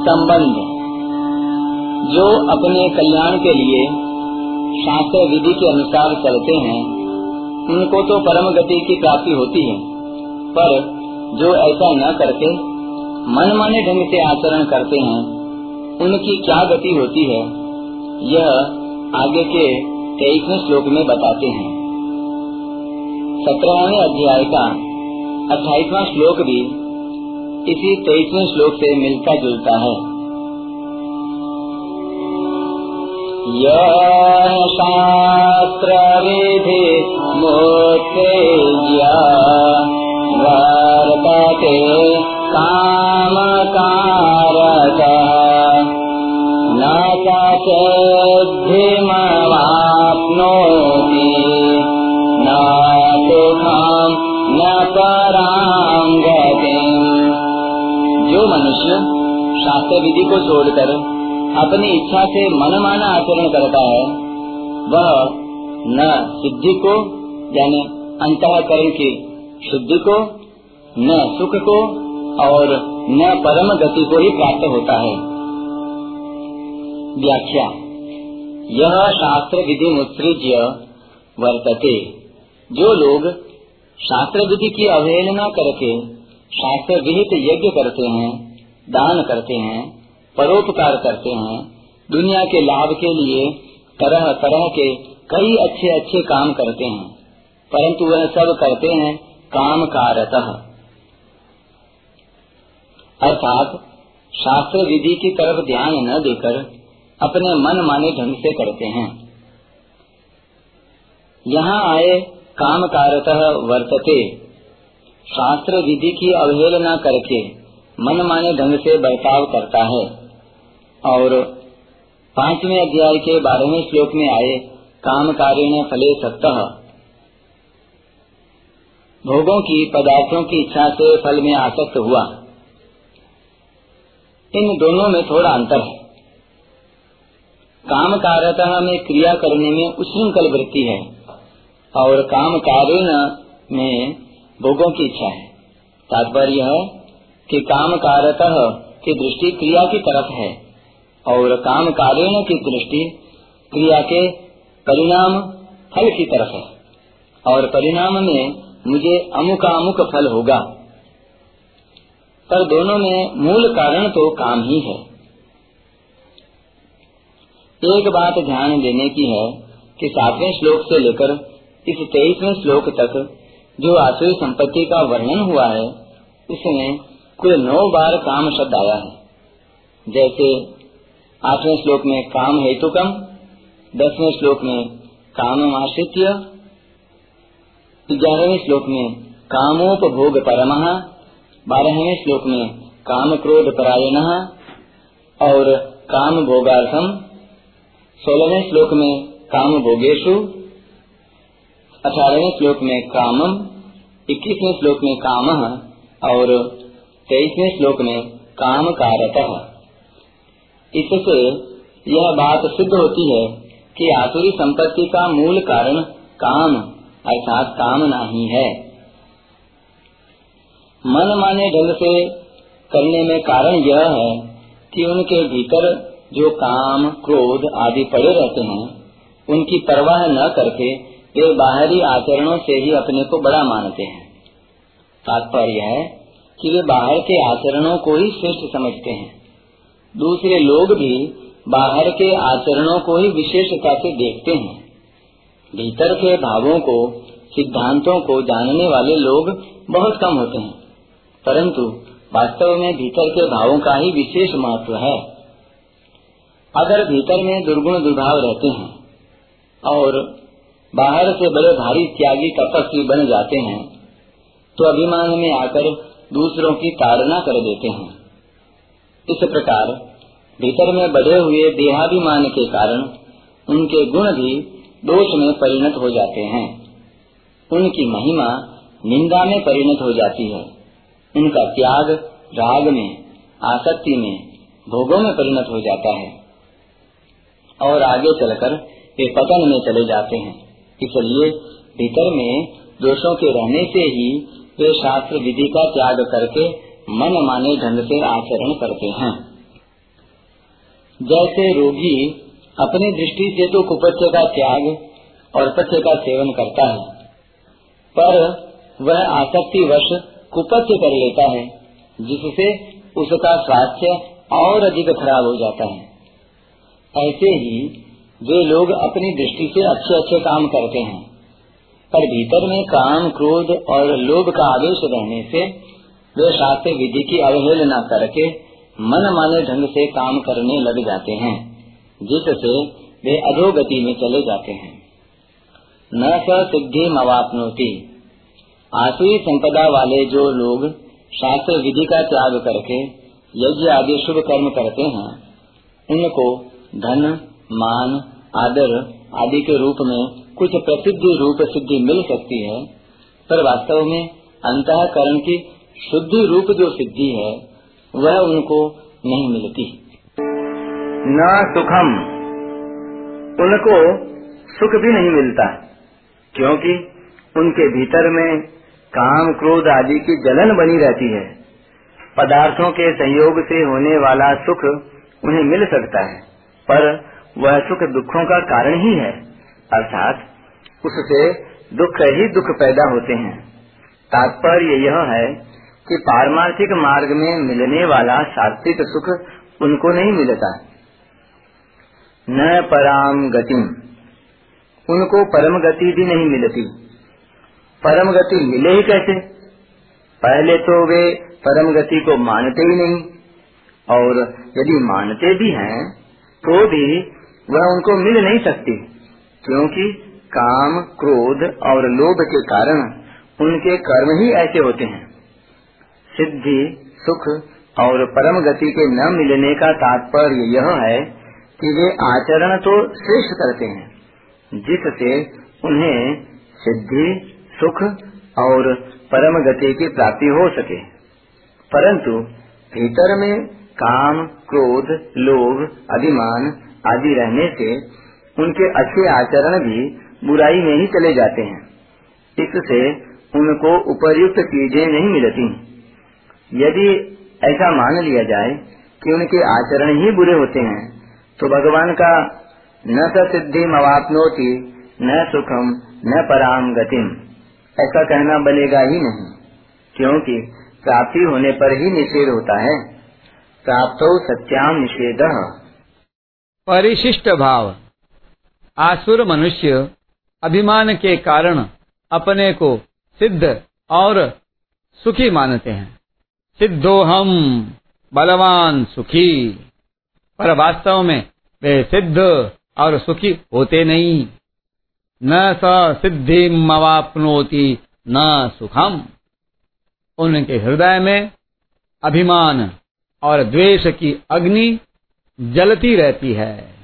संबंध। जो अपने कल्याण के लिए शास्त्र विधि के अनुसार चलते हैं, उनको तो परम गति की प्राप्ति होती है। पर जो ऐसा न करके मन माने ढंग से आचरण करते हैं, उनकी क्या गति होती है, यह आगे के तेईसवें श्लोक में बताते हैं। सत्रहवें अध्याय का अट्ठाईसवा श्लोक भी इसी तेईसवें श्लोक से मिलता जुलता है। शास्त्र विधि मोत्रेज्य वर्तते काम कारक न चेद्धिमवाप्नोति न सुखम न पराम जो शास्त्र विधि को छोड़कर अपनी इच्छा से मन माना आचरण करता है, वह न सिद्धि को, यानी अंतकरण की शुद्धि को, न सुख को और न परम गति को ही प्राप्त होता है। व्याख्या। यह शास्त्र विधि मुत्सृज्य वर्तते। जो लोग शास्त्र विधि की अवहेलना करके शास्त्र विहित यज्ञ करते हैं दान करते हैं, परोपकार करते हैं, दुनिया के लाभ के लिए तरह तरह के कई अच्छे अच्छे काम करते हैं, परंतु वह सब करते हैं काम कारत अर्थात, शास्त्र विधि की तरफ़ ध्यान न देकर अपने मन माने ढंग से करते हैं। यहाँ आए काम कारत वर्तते। शास्त्र विधि की अवहेलना करके मन माने ढंग से बर्ताव करता है। और पाँचवें अध्याय के बारहवें श्लोक में आए, काम कार्य फले सत्य भोगों की, पदार्थों की इच्छा से फल में आसक्त हुआ। इन दोनों में थोड़ा अंतर है। काम कार्यता में क्रिया करने में उच्छृंखल वृत्ति है, और काम कार्य में भोगों की इच्छा है। तात्पर्य है कि काम कार्यतः की दृष्टि क्रिया की तरफ़ है, और काम कार्य की दृष्टि क्रिया के परिणाम फल की तरफ़ है। और परिणाम में मुझे अमुक अमुक फल होगा। पर दोनों में मूल कारण तो काम ही है। एक बात ध्यान देने की है कि सातवें श्लोक से लेकर इस तेईसवें श्लोक तक जो आसुरी संपत्ति का वर्णन हुआ है, उसमें कुल नौ बार काम शब्द आया है। जैसे, आठवें श्लोक में काम हेतु कम, दसवें श्लोक में काम आश्रित्य, ग्यारहवें श्लोक में कामोपभोग परम, बारहवें श्लोक में काम क्रोध परायण और काम भोगार्थम, सोलहवें श्लोक में काम भोगेशु अठारहवें श्लोक में कामम, इक्कीसवें श्लोक में काम और तेईसवें श्लोक में काम कारत इससे यह बात सिद्ध होती है कि आसुरी संपत्ति का मूल कारण काम, अर्थात कामना ही है। मन माने ढंग से करने में कारण यह है कि उनके भीतर जो काम, क्रोध आदि पड़े रहते हैं, उनकी परवाह न करके वे बाहरी आचरणों से ही अपने को बड़ा मानते हैं। तात्पर्य है कि वे बाहर के आचरणों को ही श्रेष्ठ समझते हैं। दूसरे लोग भी बाहर के आचरणों को ही विशेषता से देखते हैं। भीतर के भावों को, सिद्धांतों को जानने वाले लोग बहुत कम होते हैं। परंतु वास्तव में भीतर के भावों का ही विशेष महत्व है। अगर भीतर में दुर्गुण दुर्भाव रहते हैं और बाहर से बड़े भारी त्यागी तपस्वी बन जाते हैं तो अभिमान में आकर दूसरों की ताड़ना कर देते हैं। इस प्रकार भीतर में बढ़े हुए देहाभिमान के कारण उनके गुण भी दोष में परिणत हो जाते हैं। उनकी महिमा निंदा में परिणत हो जाती है। उनका त्याग राग में, आसक्ति में, भोगों में परिणत हो जाता है। और आगे चलकर वे पतन में चले जाते हैं। इसलिए भीतर में दोषों के रहने से ही वे शास्त्र विधि का त्याग करके मन माने ढंग से आचरण करते हैं। जैसे रोगी अपनी दृष्टि से तो कुपच्य का त्याग और पच्य का सेवन करता है, पर वह आसक्ति वश कुपच्य कर लेता है, जिससे उसका स्वास्थ्य और अधिक खराब हो जाता है। ऐसे ही वे लोग अपनी दृष्टि से अच्छे अच्छे काम करते हैं। पर भीतर में काम, क्रोध और लोभ का आदेश रहने से वे शास्त्र विधि की अवहेलना करके मन माने ढंग से काम करने लग जाते हैं, जिससे वे अधोगति में चले जाते हैं। न स सिद्धि मवापनोती आसुरी संपदा वाले जो लोग शास्त्र विधि का त्याग करके यज्ञ आदि शुभ कर्म करते हैं, उनको धन, मान, आदर आदि के रूप में कुछ प्रसिद्धि रूप सिद्धि मिल सकती है, पर वास्तव में अंतकरण की शुद्धि रूप जो सिद्धि है, वह उनको नहीं मिलती। न सुखम। उनको सुख भी नहीं मिलता, क्योंकि उनके भीतर में काम क्रोध आदि की जलन बनी रहती है। पदार्थों के संयोग से होने वाला सुख उन्हें मिल सकता है, पर वह सुख दुखों का कारण ही है, अर्थात उससे दुख ही दुख पैदा होते हैं। तात्पर्य यह है कि पारमार्थिक मार्ग में मिलने वाला सात्विक सुख उनको नहीं मिलता। न पराम गति उनको परम गति भी नहीं मिलती। परम गति मिले ही कैसे? पहले तो वे परम गति को मानते ही नहीं। और यदि मानते भी हैं तो भी वह उनको मिल नहीं सकती, क्योंकि काम, क्रोध और लोभ के कारण उनके कर्म ही ऐसे होते हैं। सिद्धि, सुख और परम गति के न मिलने का तात्पर्य यह है कि वे आचरण तो श्रेष्ठ करते हैं, जिससे उन्हें सिद्धि, सुख और परम गति की प्राप्ति हो सके। परंतु भीतर में काम, क्रोध, लोभ, अभिमान आदि रहने से उनके अच्छे आचरण भी बुराई में ही चले जाते हैं। इससे उनको उपर्युक्त चीज़ें नहीं मिलती। यदि ऐसा मान लिया जाए कि उनके आचरण ही बुरे होते हैं तो भगवान का न सिद्धि मवापनोति न सुखम, न पराम गतिम। ऐसा कहना बनेगा ही नहीं, क्योंकि प्राप्ति होने पर ही निषेध होता है। प्राप्त सत्याम निषेध। परिशिष्ट भाव। आसुर मनुष्य अभिमान के कारण अपने को सिद्ध और सुखी मानते हैं। सिद्धो हम बलवान सुखी। पर वास्तव में वे सिद्ध और सुखी होते नहीं। न स सिद्धि मवापनोति न सुखम। उनके हृदय में अभिमान और द्वेष की अग्नि जलती रहती है।